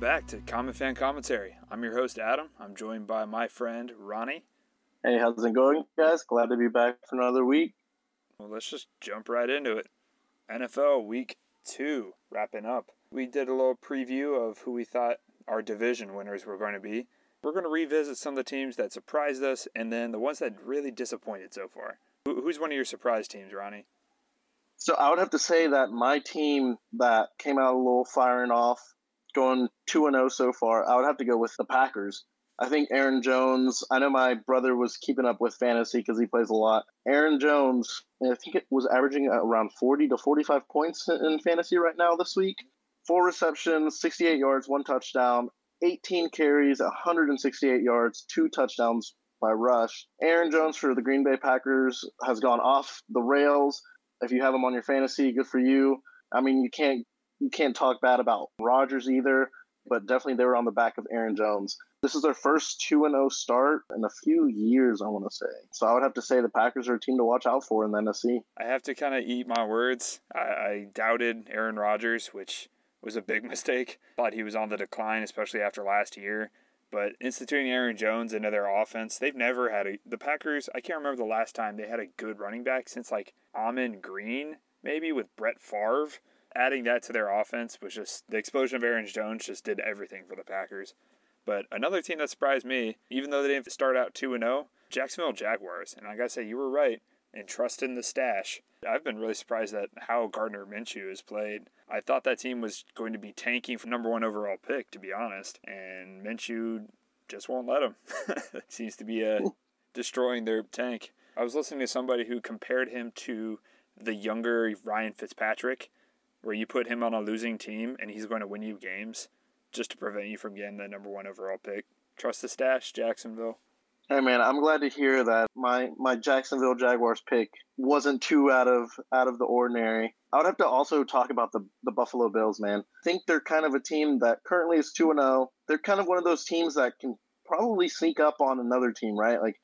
back to Common Fan Commentary. I'm your host, Adam. I'm joined by my friend, Ronnie. Hey, how's it going, guys? Glad to be back for another week. Well, let's just jump right into it. NFL Week 2 wrapping up. We did a little preview of who we thought our division winners were going to be. We're going to revisit some of the teams that surprised us and then the ones that really disappointed so far. Who's one of your surprise teams, Ronnie? So I would have to say that my team that came out a little firing off going 2 and 0 so far, I would have to go with the Packers. I think Aaron Jones, I know my brother was keeping up with fantasy because he plays a lot. Aaron Jones, I think it was averaging around 40 to 45 points in fantasy right now this week. Four receptions, 68 yards, one touchdown, 18 carries, 168 yards, two touchdowns by rush. Aaron Jones for the Green Bay Packers has gone off the rails. If you have him on your fantasy, good for you. I mean, you can't you can't talk bad about Rodgers either, but definitely they were on the back of Aaron Jones. This is their first 2 0 start in a few years, I want to say. So I would have to say the Packers are a team to watch out for in the NFC. I have to kind of eat my words. I, I doubted Aaron Rodgers, which was a big mistake. Thought he was on the decline, especially after last year. But instituting Aaron Jones into their offense, they've never had a. The Packers, I can't remember the last time they had a good running back since like Ahman Green, maybe with Brett Favre adding that to their offense was just the explosion of Aaron Jones just did everything for the Packers. But another team that surprised me, even though they didn't start out 2 0, Jacksonville Jaguars. And I got to say, you were right in trusting the stash. I've been really surprised at how Gardner Minshew has played. I thought that team was going to be tanking for number one overall pick, to be honest. And Minshew just won't let him. Seems to be uh, destroying their tank. I was listening to somebody who compared him to the younger Ryan Fitzpatrick where you put him on a losing team and he's going to win you games just to prevent you from getting the number one overall pick. Trust the stash, Jacksonville. Hey man, I'm glad to hear that my my Jacksonville Jaguars pick wasn't too out of out of the ordinary. I would have to also talk about the the Buffalo Bills, man. I think they're kind of a team that currently is 2 and 0. They're kind of one of those teams that can probably sneak up on another team, right? Like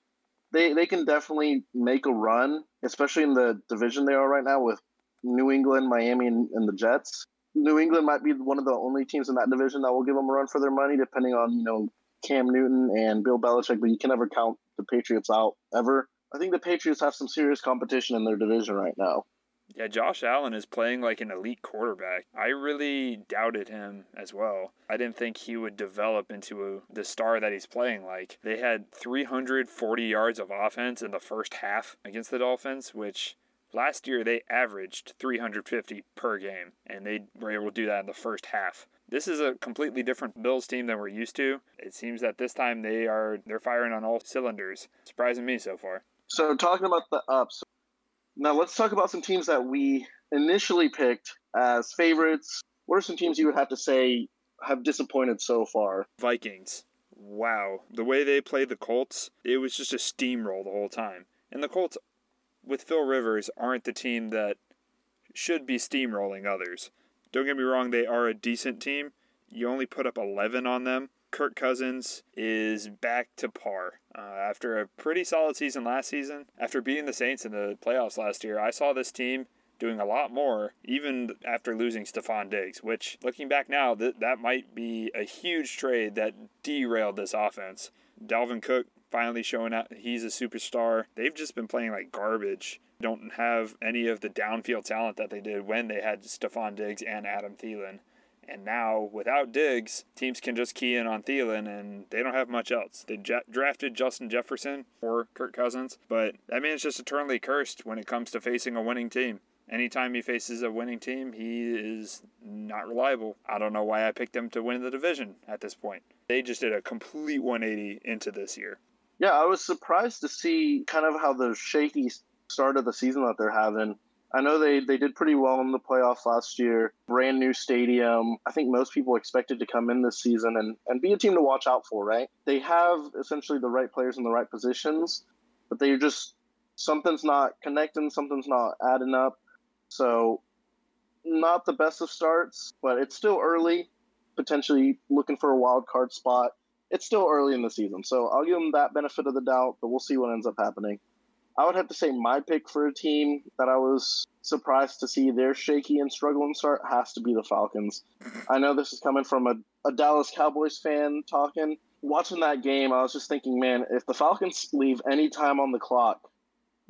they they can definitely make a run, especially in the division they are right now with New England, Miami, and, and, the Jets. New England might be one of the only teams in that division that will give them a run for their money, depending on you know Cam Newton and Bill Belichick. But you can never count the Patriots out ever. I think the Patriots have some serious competition in their division right now. Yeah, Josh Allen is playing like an elite quarterback. I really doubted him as well. I didn't think he would develop into a, the star that he's playing like. They had 340 yards of offense in the first half against the Dolphins, which Last year, they averaged 350 per game, and they were able to do that in the first half. This is a completely different Bills team than we're used to. It seems that this time they are they're firing on all cylinders. Surprising me so far. So talking about the ups, now let's talk about some teams that we initially picked as favorites. What are some teams you would have to say have disappointed so far? Vikings. Wow, the way they played the Colts, it was just a steamroll the whole time. And the Colts with Phil Rivers aren't the team that should be steamrolling others. Don't get me wrong, they are a decent team. You only put up 11 on them. Kirk Cousins is back to par. Uh, after a pretty solid season last season, after beating the Saints in the playoffs last year, I saw this team doing a lot more, even after losing Stefon Diggs, which, looking back now, that, that might be a huge trade that derailed this offense. Dalvin Cook finally showing out he's a superstar. They've just been playing like garbage. Don't have any of the downfield talent that they did when they had Stefon Diggs and Adam Thielen. And now, without Diggs, teams can just key in on Thielen, and they don't have much else. They j- drafted Justin Jefferson or Kirk Cousins, but that man's just eternally cursed when it comes to facing a winning team. Anytime he faces a winning team, he is not reliable. I don't know why I picked them to win the division at this point. They just did a complete 180 into this year. Yeah, I was surprised to see kind of how the shaky start of the season that they're having. I know they, they did pretty well in the playoffs last year. Brand new stadium. I think most people expected to come in this season and, and be a team to watch out for, right? They have essentially the right players in the right positions, but they're just something's not connecting, something's not adding up. So, not the best of starts, but it's still early, potentially looking for a wild card spot it's still early in the season, so I'll give them that benefit of the doubt, but we'll see what ends up happening. I would have to say my pick for a team that I was surprised to see their shaky and struggling start has to be the Falcons. I know this is coming from a, a Dallas Cowboys fan talking. Watching that game, I was just thinking, man, if the Falcons leave any time on the clock,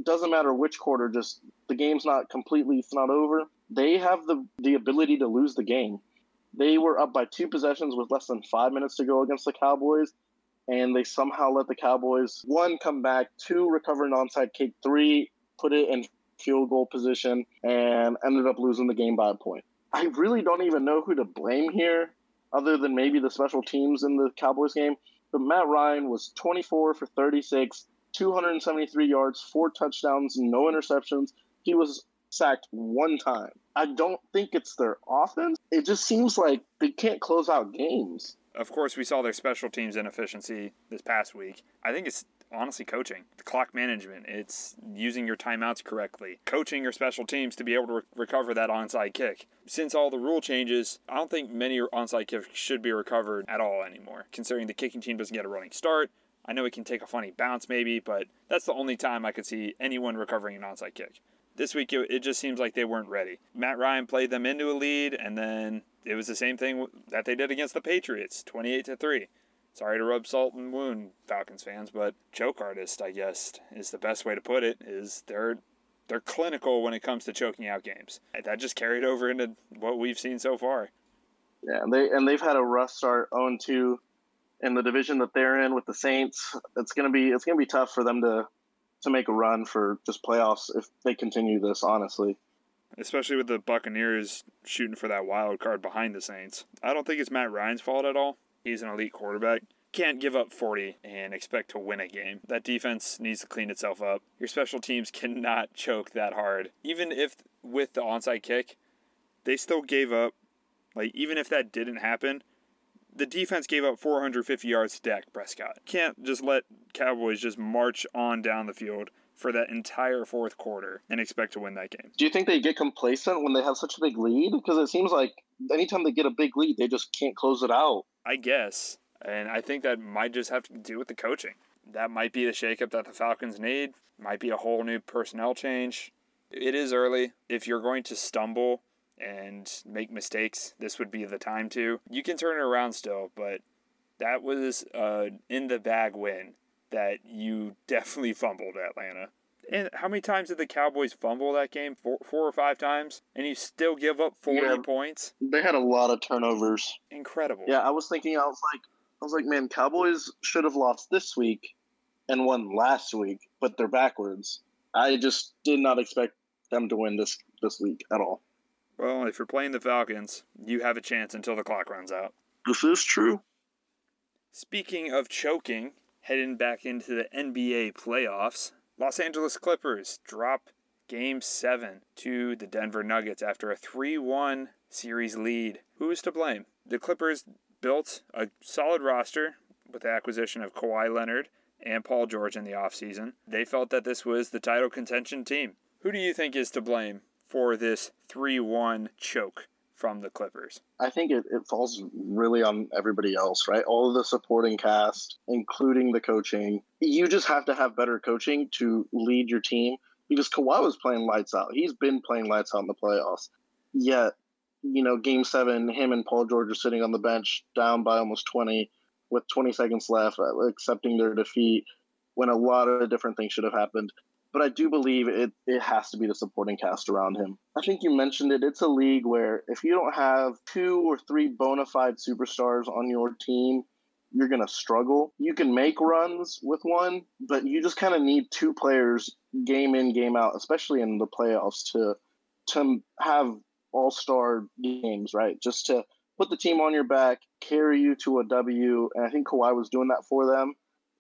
doesn't matter which quarter, just the game's not completely, it's not over. They have the, the ability to lose the game. They were up by two possessions with less than five minutes to go against the Cowboys and they somehow let the Cowboys one come back, two recover an onside kick, three put it in field goal position, and ended up losing the game by a point. I really don't even know who to blame here, other than maybe the special teams in the Cowboys game. But Matt Ryan was 24 for 36, 273 yards, four touchdowns, no interceptions. He was sacked one time. I don't think it's their offense. It just seems like they can't close out games. Of course, we saw their special teams inefficiency this past week. I think it's honestly coaching, the clock management. It's using your timeouts correctly, coaching your special teams to be able to re- recover that onside kick. Since all the rule changes, I don't think many onside kicks should be recovered at all anymore, considering the kicking team doesn't get a running start. I know it can take a funny bounce maybe, but that's the only time I could see anyone recovering an onside kick. This week, it, it just seems like they weren't ready. Matt Ryan played them into a lead, and then it was the same thing that they did against the Patriots, 28 to 3. Sorry to rub salt and wound Falcons fans, but choke artist, I guess, is the best way to put it. Is they're they're clinical when it comes to choking out games. That just carried over into what we've seen so far. Yeah, and they and they've had a rough start, 0 2 in the division that they're in with the Saints. It's gonna be it's gonna be tough for them to to make a run for just playoffs if they continue this. Honestly, especially with the Buccaneers shooting for that wild card behind the Saints. I don't think it's Matt Ryan's fault at all. He's an elite quarterback. Can't give up 40 and expect to win a game. That defense needs to clean itself up. Your special teams cannot choke that hard. Even if with the onside kick, they still gave up. Like, even if that didn't happen, the defense gave up 450 yards to Dak Prescott. Can't just let Cowboys just march on down the field for that entire fourth quarter and expect to win that game. Do you think they get complacent when they have such a big lead? Because it seems like anytime they get a big lead, they just can't close it out. I guess. And I think that might just have to do with the coaching. That might be the shakeup that the Falcons need. Might be a whole new personnel change. It is early. If you're going to stumble and make mistakes, this would be the time to. You can turn it around still, but that was an in the bag win that you definitely fumbled Atlanta. And how many times did the Cowboys fumble that game? Four, four or five times, and you still give up forty yeah, points. They had a lot of turnovers. Incredible. Yeah, I was thinking. I was like, I was like, man, Cowboys should have lost this week and won last week, but they're backwards. I just did not expect them to win this this week at all. Well, if you're playing the Falcons, you have a chance until the clock runs out. This is true. Speaking of choking, heading back into the NBA playoffs. Los Angeles Clippers drop Game 7 to the Denver Nuggets after a 3 1 series lead. Who is to blame? The Clippers built a solid roster with the acquisition of Kawhi Leonard and Paul George in the offseason. They felt that this was the title contention team. Who do you think is to blame for this 3 1 choke from the Clippers? I think it, it falls really on everybody else, right? All of the supporting cast, including the coaching. You just have to have better coaching to lead your team because Kawhi was playing lights out. He's been playing lights out in the playoffs. Yet, you know, game seven, him and Paul George are sitting on the bench down by almost 20 with 20 seconds left, uh, accepting their defeat when a lot of different things should have happened but I do believe it, it has to be the supporting cast around him. I think you mentioned it. It's a league where if you don't have two or three bona fide superstars on your team, you're going to struggle. You can make runs with one, but you just kind of need two players game in, game out, especially in the playoffs to to have all-star games, right? Just to put the team on your back, carry you to a W, and I think Kawhi was doing that for them.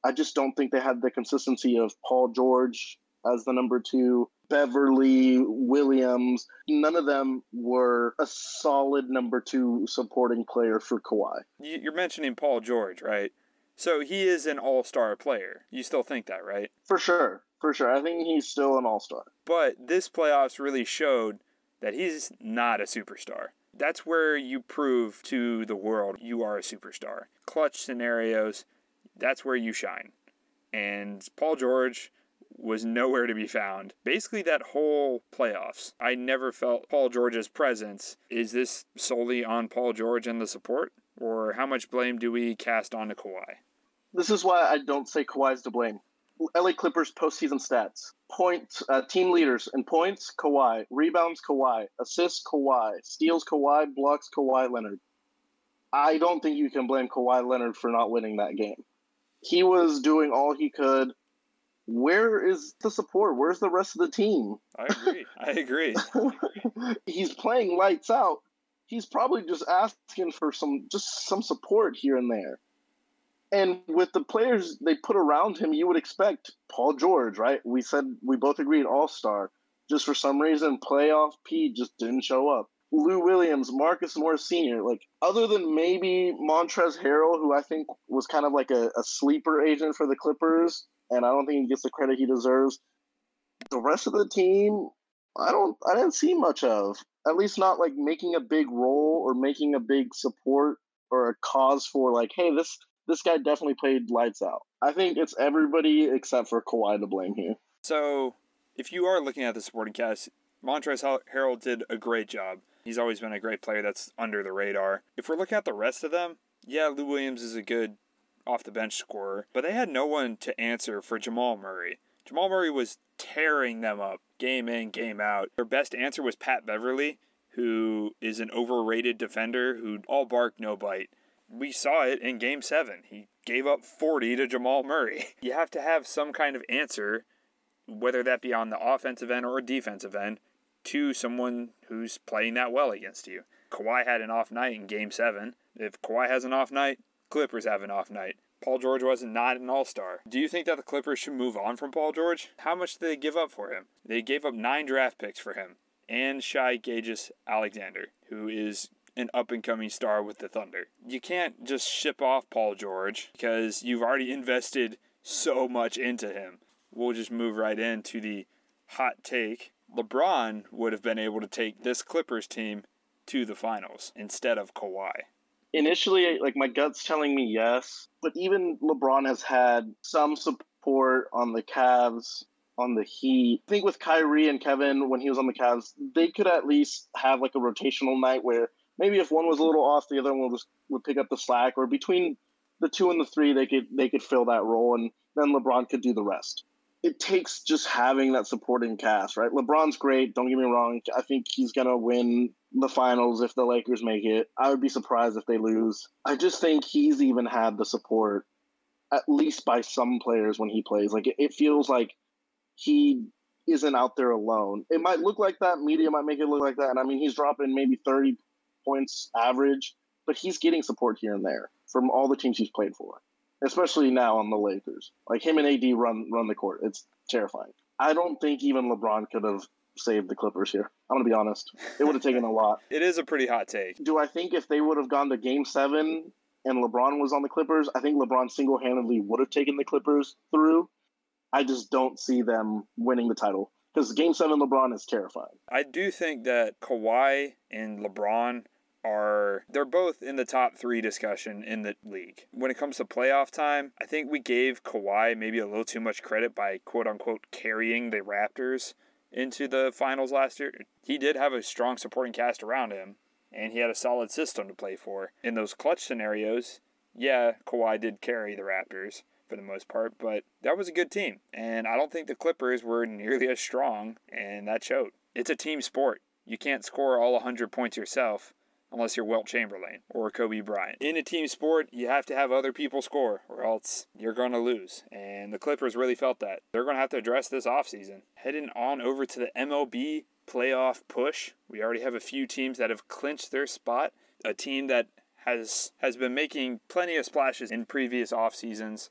I just don't think they had the consistency of Paul George as the number two. Beverley Williams, none of them were a solid number two supporting player for Kawhi. You're mentioning Paul George, right? So he is an all star player. You still think that, right? For sure. For sure. I think he's still an all star. But this playoffs really showed that he's not a superstar. That's where you prove to the world you are a superstar. Clutch scenarios, that's where you shine. And Paul George was nowhere to be found. Basically, that whole playoffs, I never felt Paul George's presence. Is this solely on Paul George and the support? Or how much blame do we cast onto Kawhi? This is why I don't say Kawhi's to blame. LA Clippers postseason stats. Points, uh, team leaders in points, Kawhi. Rebounds, Kawhi. Assists, Kawhi. Steals, Kawhi. Blocks, Kawhi Leonard. I don't think you can blame Kawhi Leonard for not winning that game. He was doing all he could. Where is the support? Where's the rest of the team? I agree. I agree. He's playing lights out. He's probably just asking for some just some support here and there. And with the players they put around him, you would expect Paul George, right? We said we both agreed all star. Just for some reason, playoff P just didn't show up. Lou Williams, Marcus Morris Sr., like other than maybe Montrezl Harrell, who I think was kind of like a, a sleeper agent for the Clippers, and I don't think he gets the credit he deserves. The rest of the team, I don't I didn't see much of. At least not like making a big role or making a big support or a cause for like, hey, this this guy definitely played lights out. I think it's everybody except for Kawhi to blame here. So, if you are looking at the supporting cast, Montrezl Harrell did a great job. He's always been a great player that's under the radar. If we're looking at the rest of them, yeah, Lou Williams is a good off the bench scorer, but they had no one to answer for Jamal Murray. Jamal Murray was tearing them up game in, game out. Their best answer was Pat Beverley, who is an overrated defender who all bark, no bite we saw it in game seven. He gave up 40 to Jamal Murray. You have to have some kind of answer, whether that be on the offensive end or defensive end, to someone who's playing that well against you. Kawhi had an off night in game seven. If Kawhi has an off night, Clippers have an off night. Paul George was not an all star. Do you think that the Clippers should move on from Paul George? How much did they give up for him? They gave up nine draft picks for him and Shai Gilgeous-Alexander, who is an up and coming star with the Thunder. You can't just ship off Paul George because you've already invested so much into him. We'll just move right into the hot take. LeBron would have been able to take this Clippers team to the finals instead of Kawhi. Initially, like my gut's telling me yes, but even LeBron has had some support on the Cavs, on the Heat. I think with Kyrie and Kevin when he was on the Cavs, they could at least have like a rotational night where maybe if one was a little off, the other one would, would pick up the slack, or between the two and the three, they could they could fill that role, and then LeBron could do the rest. It takes just having that supporting cast, right? LeBron's great. Don't get me wrong. I think he's gonna win the finals if the Lakers make it. I would be surprised if they lose. I just think he's even had the support, at least by some players when he plays. Like it, it feels like he isn't out there alone. It might look like that. Media might make it look like that. And I mean, he's dropping maybe 30 points average, but he's getting support here and there from all the teams he's played for, especially now on the Lakers. Like him and AD run run the court. It's terrifying. I don't think even LeBron could have saved the Clippers here. I'm gonna be honest. It would have taken a lot. It is a pretty hot take. Do I think if they would have gone to Game Seven and LeBron was on the Clippers, I think LeBron single handedly would have taken the Clippers through. I just don't see them winning the title because Game Seven LeBron is terrifying. I do think that Kawhi and LeBron are they're both in the top three discussion in the league. When it comes to playoff time, I think we gave Kawhi maybe a little too much credit by quote unquote carrying the Raptors into the finals last year. He did have a strong supporting cast around him, and he had a solid system to play for. In those clutch scenarios, yeah, Kawhi did carry the Raptors for the most part, but that was a good team. And I don't think the Clippers were nearly as strong, and that showed. It's a team sport. You can't score all 100 points yourself unless you're Wilt Chamberlain or Kobe Bryant. In a team sport, you have to have other people score or else you're going to lose. And the Clippers really felt that. They're going to have to address this offseason. Heading on over to the MLB playoff push, we already have a few teams that have clinched their spot. A team that has has been making plenty of splashes in previous off seasons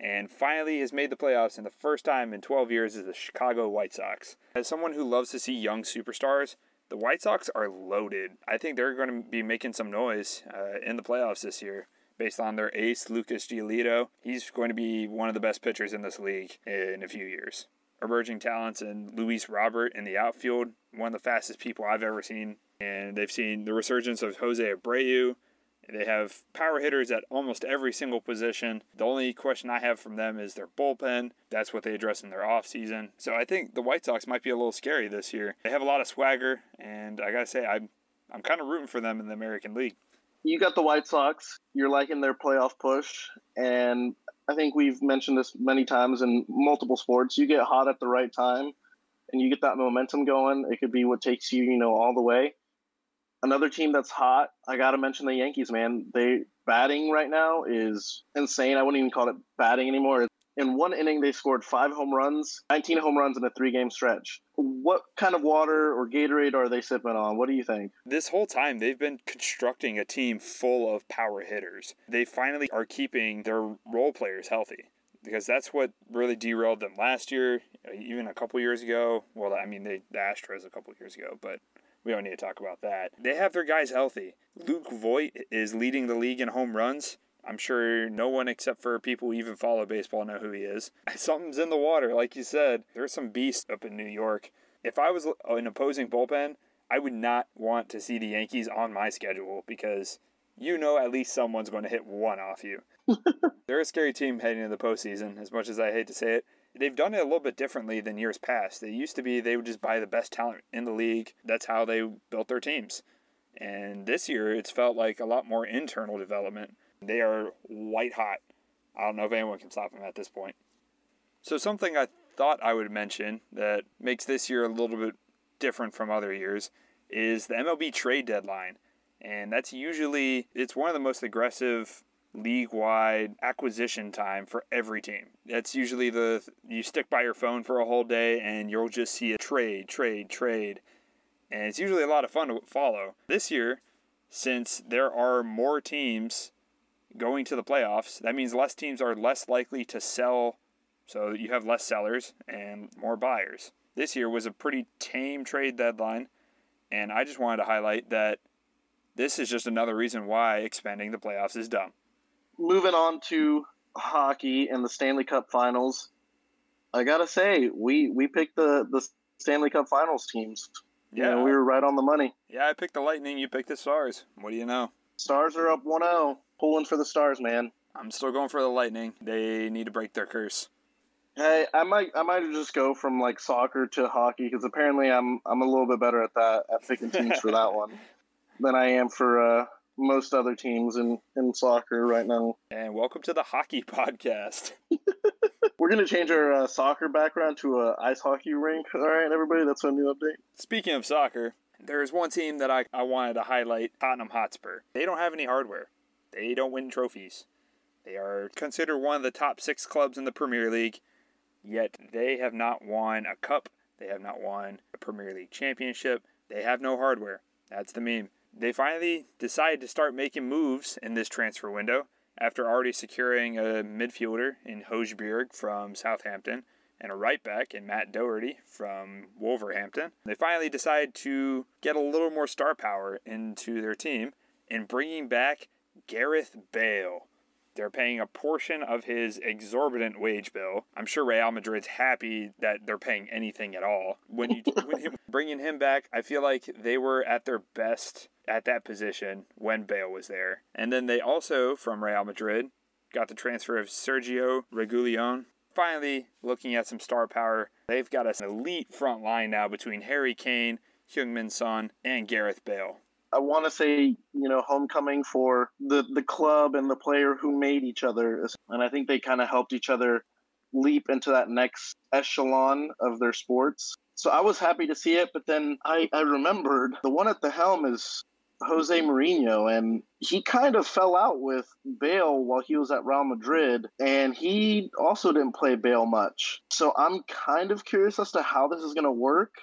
and finally has made the playoffs in the first time in 12 years is the Chicago White Sox. As someone who loves to see young superstars, the White Sox are loaded. I think they're going to be making some noise uh, in the playoffs this year based on their ace, Lucas Giolito. He's going to be one of the best pitchers in this league in a few years. Emerging talents and Luis Robert in the outfield, one of the fastest people I've ever seen. And they've seen the resurgence of Jose Abreu They have power hitters at almost every single position. The only question I have from them is their bullpen. That's what they address in their offseason. So I think the White Sox might be a little scary this year. They have a lot of swagger, and I got to say, I'm, I'm kind of rooting for them in the American League. You got the White Sox. You're liking their playoff push. And I think we've mentioned this many times in multiple sports. You get hot at the right time and you get that momentum going. It could be what takes you, you know, all the way. Another team that's hot, I got to mention the Yankees, man. They batting right now is insane. I wouldn't even call it batting anymore. In one inning, they scored five home runs, 19 home runs in a three game stretch. What kind of water or Gatorade are they sipping on? What do you think? This whole time, they've been constructing a team full of power hitters. They finally are keeping their role players healthy because that's what really derailed them last year, even a couple years ago. Well, I mean, they, the Astros a couple years ago, but we don't need to talk about that. They have their guys healthy. Luke Voit is leading the league in home runs. I'm sure no one except for people who even follow baseball know who he is. Something's in the water, like you said. There's some beast up in New York. If I was an opposing bullpen, I would not want to see the Yankees on my schedule because you know at least someone's going to hit one off you. They're a scary team heading into the postseason, as much as I hate to say it. They've done it a little bit differently than years past. They used to be they would just buy the best talent in the league. That's how they built their teams. And this year, it's felt like a lot more internal development. They are white hot. I don't know if anyone can stop them at this point. So, something I thought I would mention that makes this year a little bit different from other years is the MLB trade deadline. And that's usually it's one of the most aggressive league wide acquisition time for every team. That's usually the you stick by your phone for a whole day and you'll just see a trade, trade, trade. And it's usually a lot of fun to follow. This year, since there are more teams going to the playoffs, that means less teams are less likely to sell. So you have less sellers and more buyers. This year was a pretty tame trade deadline. And I just wanted to highlight that this is just another reason why expanding the playoffs is dumb moving on to hockey and the Stanley Cup Finals, I gotta say we we picked the the Stanley Cup Finals teams. Yeah, you know, we were right on the money. Yeah, I picked the Lightning. You picked the Stars. What do you know? Stars are up 1-0. Pulling for the Stars, man. I'm still going for the Lightning. They need to break their curse. Hey, I might I might just go from like soccer to hockey because apparently I'm I'm a little bit better at that at picking teams for that one than I am for uh, most other teams in, in soccer right now. And welcome to the hockey podcast. We're going to change our uh, soccer background to a ice hockey rink. All right, everybody, that's a new update. Speaking of soccer, there's one team that I, I wanted to highlight Tottenham Hotspur. They don't have any hardware, they don't win trophies. They are considered one of the top six clubs in the Premier League, yet they have not won a cup. They have not won a Premier League championship. They have no hardware. That's the meme they finally decided to start making moves in this transfer window after already securing a midfielder in Højbjerg from Southampton and a right back in Matt Doherty from Wolverhampton. They finally decided to get a little more star power into their team in bringing back Gareth Bale. They're paying a portion of his exorbitant wage bill. I'm sure Real Madrid's happy that they're paying anything at all. When you when him, bringing him back, I feel like they were at their best at that position when Bale was there. And then they also from Real Madrid got the transfer of Sergio Reguilon. Finally, looking at some star power, they've got an elite front line now between Harry Kane, Heung-min Son, and Gareth Bale. I want to say, you know, homecoming for the the club and the player who made each other, and I think they kind of helped each other leap into that next echelon of their sports. So I was happy to see it, but then I, I remembered the one at the helm is Jose Mourinho, and he kind of fell out with Bale while he was at Real Madrid, and he also didn't play Bale much. So I'm kind of curious as to how this is going to work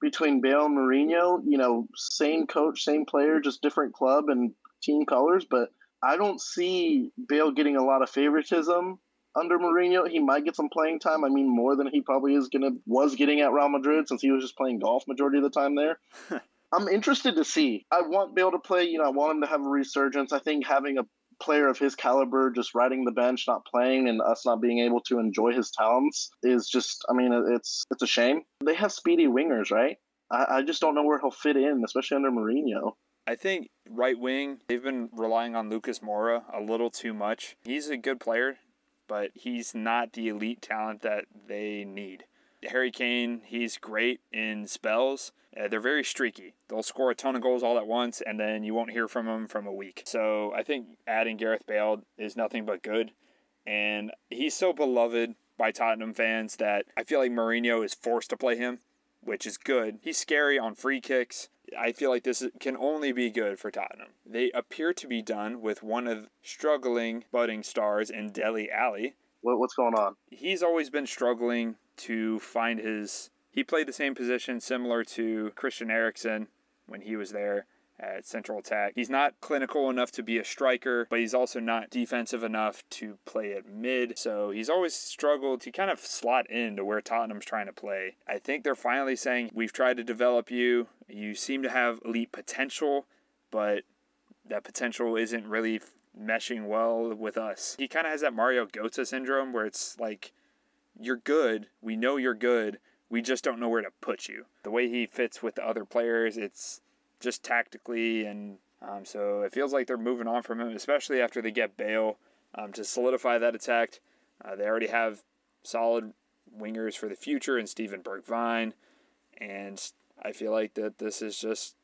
between Bale and Mourinho. You know, same coach, same player, just different club and team colors. But I don't see Bale getting a lot of favoritism under Mourinho. He might get some playing time. I mean, more than he probably is gonna was getting at Real Madrid since he was just playing golf majority of the time there. I'm interested to see. I want Bale to play. You know, I want him to have a resurgence. I think having a player of his caliber just riding the bench, not playing, and us not being able to enjoy his talents is just. I mean, it's it's a shame. They have speedy wingers, right? I, I just don't know where he'll fit in, especially under Mourinho. I think right wing, they've been relying on Lucas Moura a little too much. He's a good player, but he's not the elite talent that they need. Harry Kane, he's great in spells. Uh, they're very streaky. They'll score a ton of goals all at once, and then you won't hear from them from a week. So I think adding Gareth Bale is nothing but good. And he's so beloved by Tottenham fans that I feel like Mourinho is forced to play him, which is good. He's scary on free kicks. I feel like this can only be good for Tottenham. They appear to be done with one of struggling budding stars in Dele. What, what's going on? He's always been struggling to find his. He played the same position similar to Christian Eriksen when he was there at central attack. He's not clinical enough to be a striker, but he's also not defensive enough to play at mid. So he's always struggled to kind of slot into where Tottenham's trying to play. I think they're finally saying, We've tried to develop you. You seem to have elite potential, but that potential isn't really meshing well with us. He kind of has that Mario Götze syndrome where it's like, You're good. We know you're good. We just don't know where to put you. The way he fits with the other players, it's just tactically, and um, so it feels like they're moving on from him, especially after they get Bale um, to solidify that attack. Uh, they already have solid wingers for the future in Steven Bergwijn, and I feel like that this is just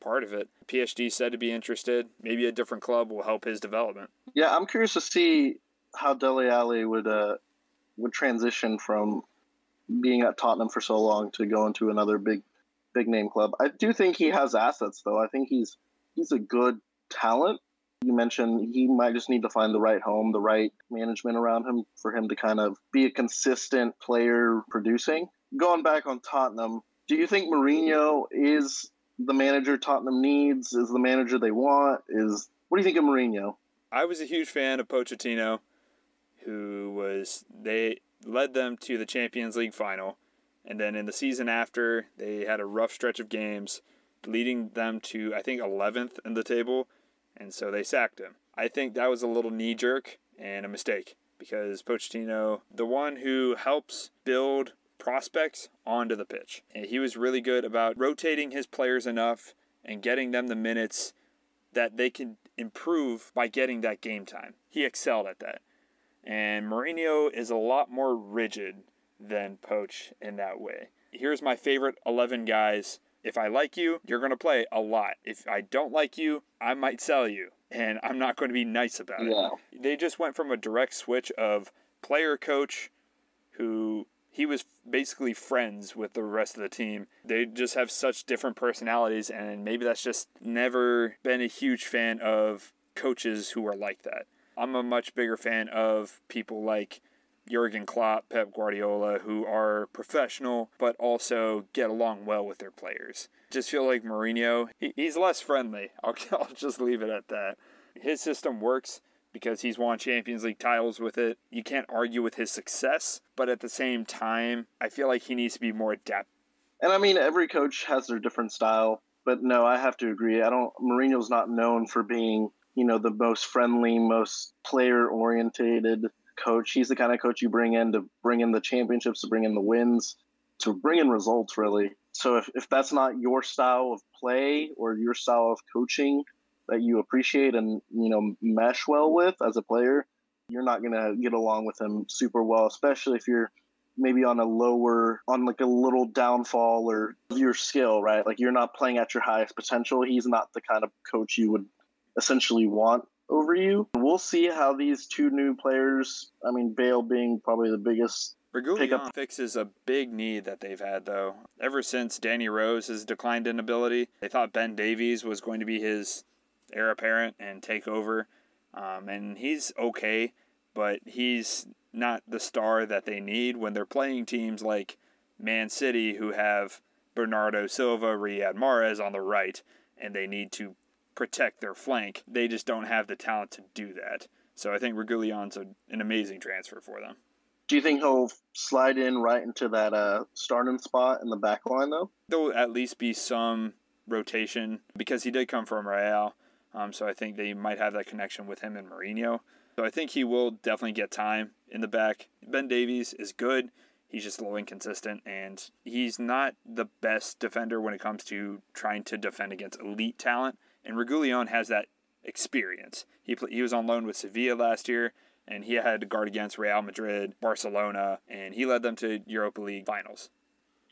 part of it. PSG said to be interested. Maybe a different club will help his development. Yeah, I'm curious to see how Dele Alli would uh, would transition from being at Tottenham for so long to go into another big big name club. I do think he has assets though. I think he's he's a good talent. You mentioned he might just need to find the right home, the right management around him for him to kind of be a consistent player producing. Going back on Tottenham, do you think Mourinho is the manager Tottenham needs? Is the manager they want? Is what do you think of Mourinho? I was a huge fan of Pochettino, who was they led them to the Champions League final and then in the season after, they had a rough stretch of games, leading them to, I think, 11th in the table. And so they sacked him. I think that was a little knee jerk and a mistake because Pochettino, the one who helps build prospects onto the pitch. And he was really good about rotating his players enough and getting them the minutes that they can improve by getting that game time. He excelled at that. And Mourinho is a lot more rigid than Poch in that way. Here's my favorite 11 guys. If I like you, you're going to play a lot. If I don't like you, I might sell you, and I'm not going to be nice about it. yeah. it. They just went from a direct switch of player coach who he was basically friends with the rest of the team. They just have such different personalities, and maybe that's just never been a huge fan of coaches who are like that. I'm a much bigger fan of people like Jurgen Klopp, Pep Guardiola, who are professional but also get along well with their players. Just feel like Mourinho, he, he's less friendly. I'll, I'll just leave it at that. His system works because he's won Champions League titles with it. You can't argue with his success, but at the same time, I feel like he needs to be more adept. And I mean, every coach has their different style, but no, I have to agree. I don't. Mourinho's not known for being, you know, the most friendly, most player orientated coach. He's the kind of coach you bring in to bring in the championships, to bring in the wins, to bring in results, really. So if, if that's not your style of play or your style of coaching that you appreciate and you know mesh well with as a player, you're not gonna get along with him super well, especially if you're maybe on a lower on like a little downfall or your skill right like you're not playing at your highest potential he's not the kind of coach you would essentially want over you. We'll see how these two new players, I mean, Bale being probably the biggest Reguilon fixes a big need that they've had, though. Ever since Danny Rose has declined in ability, they thought Ben Davies was going to be his heir apparent and take over. Um, and he's okay, but he's not the star that they need when they're playing teams like Man City, who have Bernardo Silva, Riyad Mahrez on the right, and they need to protect their flank. They just don't have the talent to do that. So I think Reguilon's an amazing transfer for them. Do you think he'll slide in right into that uh, starting spot in the back line, though? There'll at least be some rotation because he did come from Real. Um, so I think they might have that connection with him and Mourinho. So I think he will definitely get time in the back. Ben Davies is good. He's just a little inconsistent, and he's not the best defender when it comes to trying to defend against elite talent And Reguilon has that experience. He he was on loan with Sevilla last year, and he had to guard against Real Madrid, Barcelona, and he led them to Europa League finals.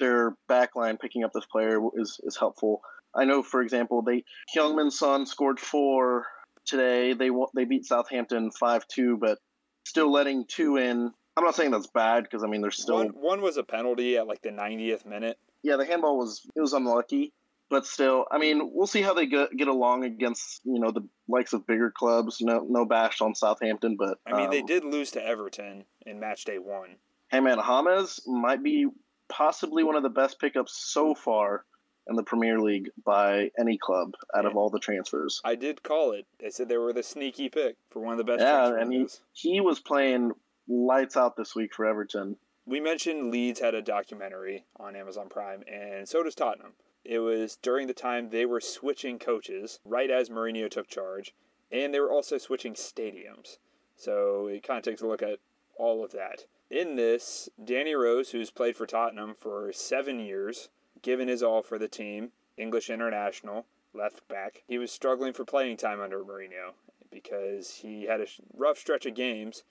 Their backline picking up this player is, is helpful. I know, for example, they Heung-min Son scored four today. They they beat Southampton five two, but still letting two in. I'm not saying that's bad because I mean there's still one, one was a penalty at like the 90th minute. Yeah, the handball was it was unlucky, but still, I mean we'll see how they get get along against you know the likes of bigger clubs. No no bash on Southampton, but I mean um, they did lose to Everton in match day one. Hey man, James might be possibly one of the best pickups so far in the Premier League by any club out yeah. of all the transfers. I did call it. They said they were the sneaky pick for one of the best. Yeah, and he, he was playing lights out this week for Everton. We mentioned Leeds had a documentary on Amazon Prime, and so does Tottenham. It was during the time they were switching coaches, right as Mourinho took charge, and they were also switching stadiums. So it kind of takes a look at all of that. In this, Danny Rose, who's played for Tottenham for seven years, given his all for the team, English international, left back. He was struggling for playing time under Mourinho because he had a rough stretch of games,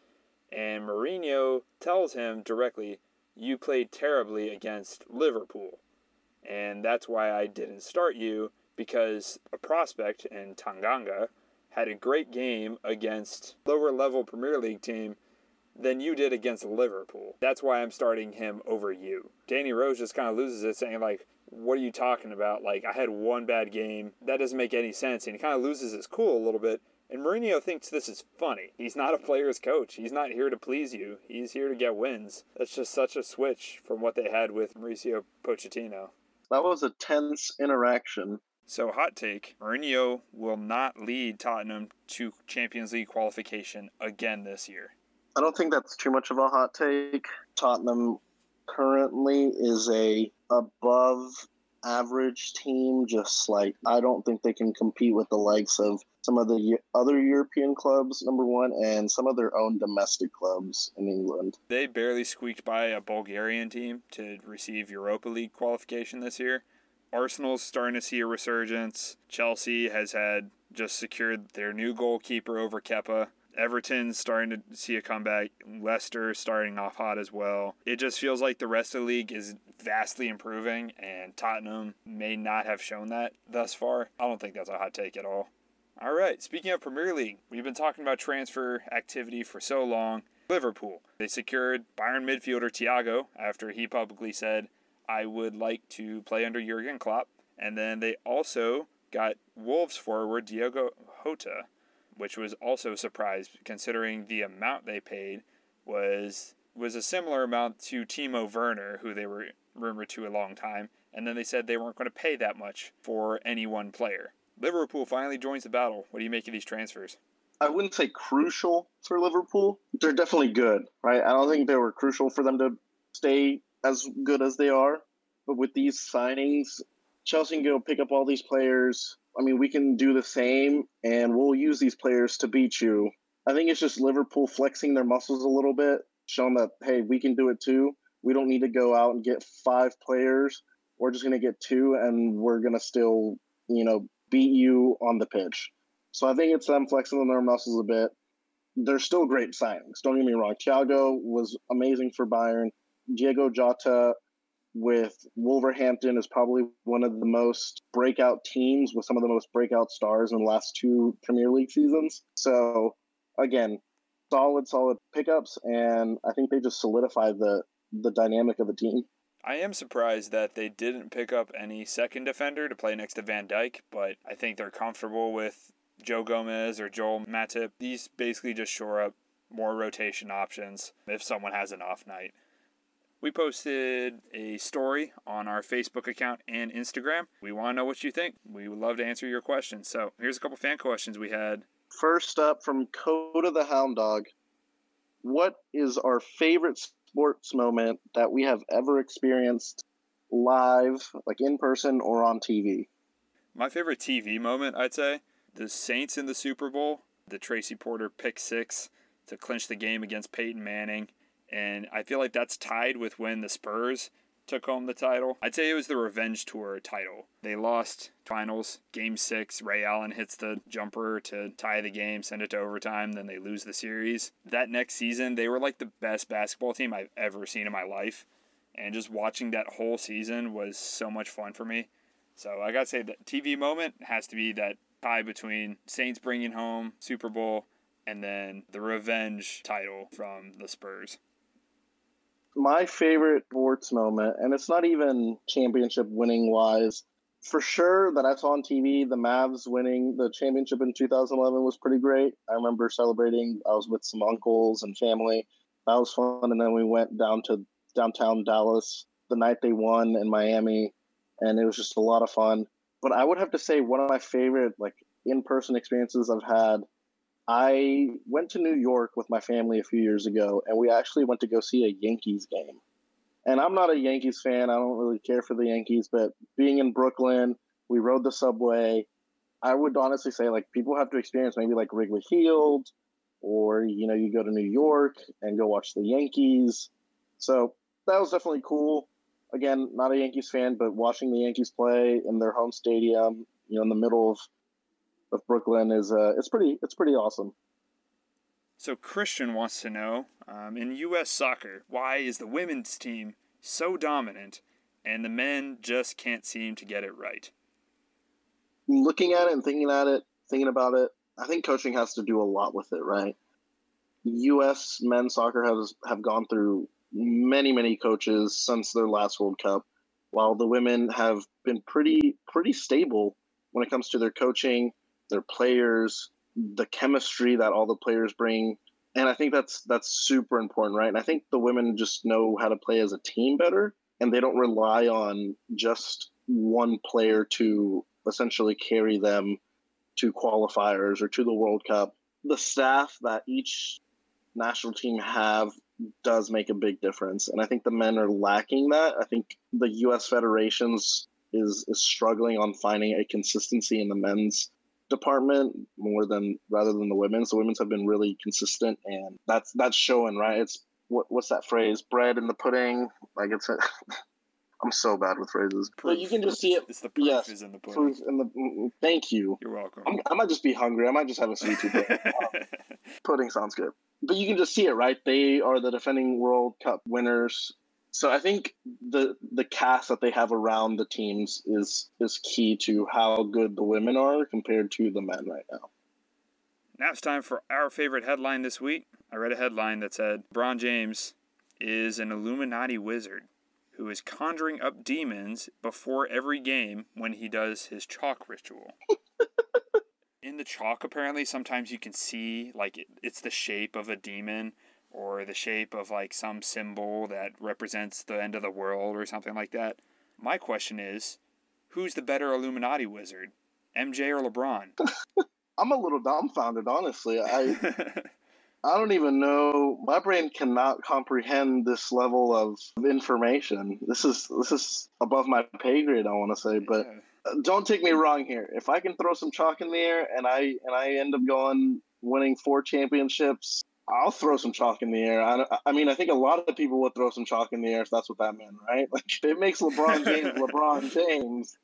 and Mourinho tells him directly, You played terribly against Liverpool, and that's why I didn't start you because a prospect in Tanganga had a great game against lower level Premier League team than you did against Liverpool. That's why I'm starting him over you. Danny Rose just kind of loses it, saying, like, what are you talking about? Like, I had one bad game. That doesn't make any sense. And he kind of loses his cool a little bit. And Mourinho thinks this is funny. He's not a player's coach. He's not here to please you. He's here to get wins. That's just such a switch from what they had with Mauricio Pochettino. That was a tense interaction. So, hot take Mourinho will not lead Tottenham to Champions League qualification again this year. I don't think that's too much of a hot take. Tottenham currently is a above average team just like I don't think they can compete with the likes of some of the other European clubs number 1 and some of their own domestic clubs in England. They barely squeaked by a Bulgarian team to receive Europa League qualification this year. Arsenal's starting to see a resurgence. Chelsea has had just secured their new goalkeeper over Kepa. Everton's starting to see a comeback. Leicester starting off hot as well. It just feels like the rest of the league is vastly improving, and Tottenham may not have shown that thus far. I don't think that's a hot take at all. All right, speaking of Premier League, we've been talking about transfer activity for so long. Liverpool, they secured Bayern midfielder Thiago after he publicly said, I would like to play under Jurgen Klopp. And then they also got Wolves forward Diogo Jota which was also a surprise considering the amount they paid was was a similar amount to Timo Werner, who they were rumored to a long time, and then they said they weren't going to pay that much for any one player. Liverpool finally joins the battle. What do you make of these transfers? I wouldn't say crucial for Liverpool. They're definitely good, right? I don't think they were crucial for them to stay as good as they are. But with these signings, Chelsea can go pick up all these players, I mean, we can do the same and we'll use these players to beat you. I think it's just Liverpool flexing their muscles a little bit, showing that, hey, we can do it too. We don't need to go out and get five players. We're just going to get two and we're going to still, you know, beat you on the pitch. So I think it's them flexing their muscles a bit. They're still great signings. Don't get me wrong. Thiago was amazing for Bayern. Diogo Jota with Wolverhampton is probably one of the most breakout teams with some of the most breakout stars in the last two Premier League seasons. So again, solid, solid pickups, and I think they just solidify the the dynamic of the team. I am surprised that they didn't pick up any second defender to play next to Van Dijk, but I think they're comfortable with Joe Gomez or Joel Matip. These basically just shore up more rotation options if someone has an off night. We posted a story on our Facebook account and Instagram. We want to know what you think. We would love to answer your questions. So here's a couple fan questions we had. First up from Coda the Hound Dog. What is our favorite sports moment that we have ever experienced live, like in person or on TV? My favorite TV moment, I'd say, the Saints in the Super Bowl, the Tracy Porter pick six to clinch the game against Peyton Manning and I feel like that's tied with when the Spurs took home the title. I'd say it was the Revenge Tour title. They lost finals, game six. Ray Allen hits the jumper to tie the game, send it to overtime, then they lose the series. That next season, they were like the best basketball team I've ever seen in my life. And just watching that whole season was so much fun for me. So I gotta say the TV moment has to be that tie between Saints bringing home Super Bowl and then the revenge title from the Spurs my favorite sports moment, and it's not even championship winning wise. For sure, that I saw on TV, the Mavs winning the championship in 2011 was pretty great. I remember celebrating. I was with some uncles and family. That was fun. And then we went down to downtown Dallas the night they won in Miami, and it was just a lot of fun. But I would have to say one of my favorite like in-person experiences I've had I went to New York with my family a few years ago, and we actually went to go see a Yankees game. And I'm not a Yankees fan. I don't really care for the Yankees, but being in Brooklyn, we rode the subway. I would honestly say like people have to experience maybe like Wrigley Field, or you know you go to New York and go watch the Yankees. So that was definitely cool. Again, not a Yankees fan, but watching the Yankees play in their home stadium, you know, in the middle of of Brooklyn is uh, it's pretty it's pretty awesome. So Christian wants to know um, in U.S. soccer, why is the women's team so dominant and the men just can't seem to get it right? Looking at it and thinking at it, thinking about it, I think coaching has to do a lot with it, right? U.S. men's soccer has have gone through many many coaches since their last World Cup, while the women have been pretty pretty stable when it comes to their coaching their players, the chemistry that all the players bring. And I think that's that's super important, right? And I think the women just know how to play as a team better and they don't rely on just one player to essentially carry them to qualifiers or to the World Cup. The staff that each national team have does make a big difference. And I think the men are lacking that. I think the US federations is is struggling on finding a consistency in the men's department more than rather than the women's. The women's have been really consistent, and that's that's showing, right? It's what what's that phrase? Bread in the pudding. Like it's. A, I'm so bad with phrases, proof. but you can just see it. It's the proof yes, is in the pudding. Proof in the. Mm, mm, thank you. You're welcome. I'm, i might just be hungry. I might just have a sweet tooth. pudding sounds good, but you can just see it, right? They are the defending World Cup winners. So I think the the cast that they have around the teams is is key to how good the women are compared to the men right now. Now it's time for our favorite headline this week. I read a headline that said LeBron James is an Illuminati wizard who is conjuring up demons before every game when he does his chalk ritual. In the chalk, apparently, sometimes you can see like it, it's the shape of a demon or the shape of like some symbol that represents the end of the world or something like that. My question is, who's the better Illuminati wizard, MJ or LeBron? I'm a little dumbfounded, honestly. I I don't even know. My brain cannot comprehend this level of information. This is this is above my pay grade. I want to say, but yeah. Uh, don't take me wrong here. If I can throw some chalk in the air and I and I end up going winning four championships I'll throw some chalk in the air. I, I mean, I think a lot of people would throw some chalk in the air if that's what that meant, right? Like, it makes LeBron James LeBron James.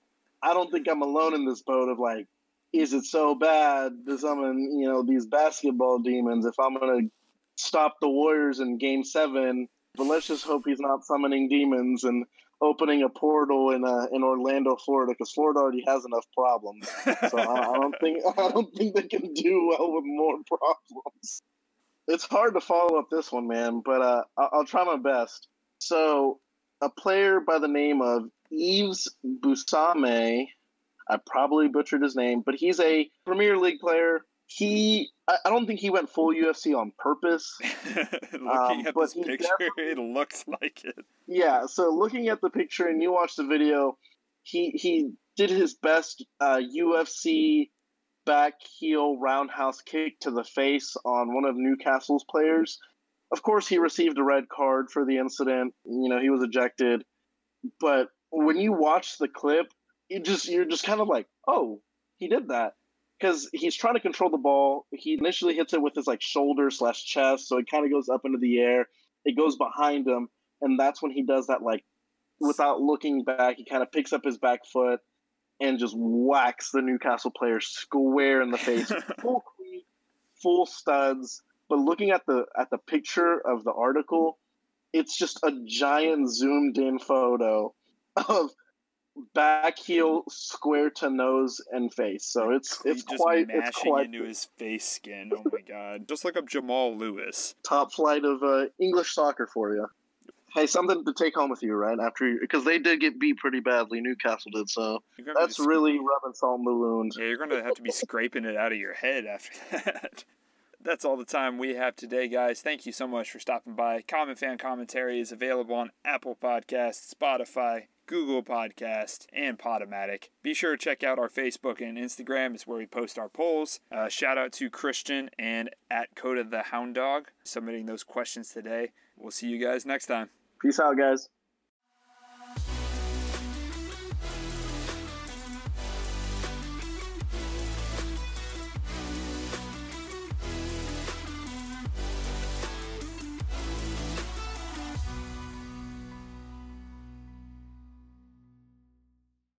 I don't think I'm alone in this boat of like, is it so bad to summon, you know, these basketball demons if I'm going to stop the Warriors in game seven? But let's just hope he's not summoning demons and opening a portal in uh, in Orlando, Florida, because Florida already has enough problems. So I, I don't think I don't think they can do well with more problems it's hard to follow up this one, man, but uh, I'll, try my best. So, a player by the name of Yves Bussame, I probably butchered his name, but he's a Premier League player. He, I, I don't think he went full UFC on purpose. looking um, at this picture, it looks like it. Yeah, so looking at the picture and you watch the video, he he did his best uh, UFC back heel roundhouse kick to the face on one of Newcastle's players. Of course, he received a red card for the incident. You know, he was ejected. But when you watch the clip, you just you're just kind of like, oh, he did that because he's trying to control the ball. He initially hits it with his like shoulder slash chest, so it kind of goes up into the air. It goes behind him, and that's when he does that like without looking back, he kind of picks up his back foot and just whacks the Newcastle player square in the face, full cleat, full studs. But looking at the at the picture of the article, it's just a giant zoomed in photo of back heel square to nose and face. So it's it's just quite mashing it's quite into his face skin. Oh my god! Just look up Jamal Lewis. top flight of uh, English soccer for you. Hey, something to take home with you, right? After because they did get beat pretty badly, Newcastle did. So You're gonna be that's really rubbing salt in the wound. Yeah, you're gonna have to be scraping it out of your head after that. That's all the time we have today, guys. Thank you so much for stopping by. Common Fan Commentary is available on Apple Podcasts, Spotify, Google Podcast, and Podomatic. Be sure to check out our Facebook and Instagram. It's where we post our polls. Uh, shout out to Christian and at Coda the Hound Dog submitting those questions today. We'll see you guys next time. Peace out, guys.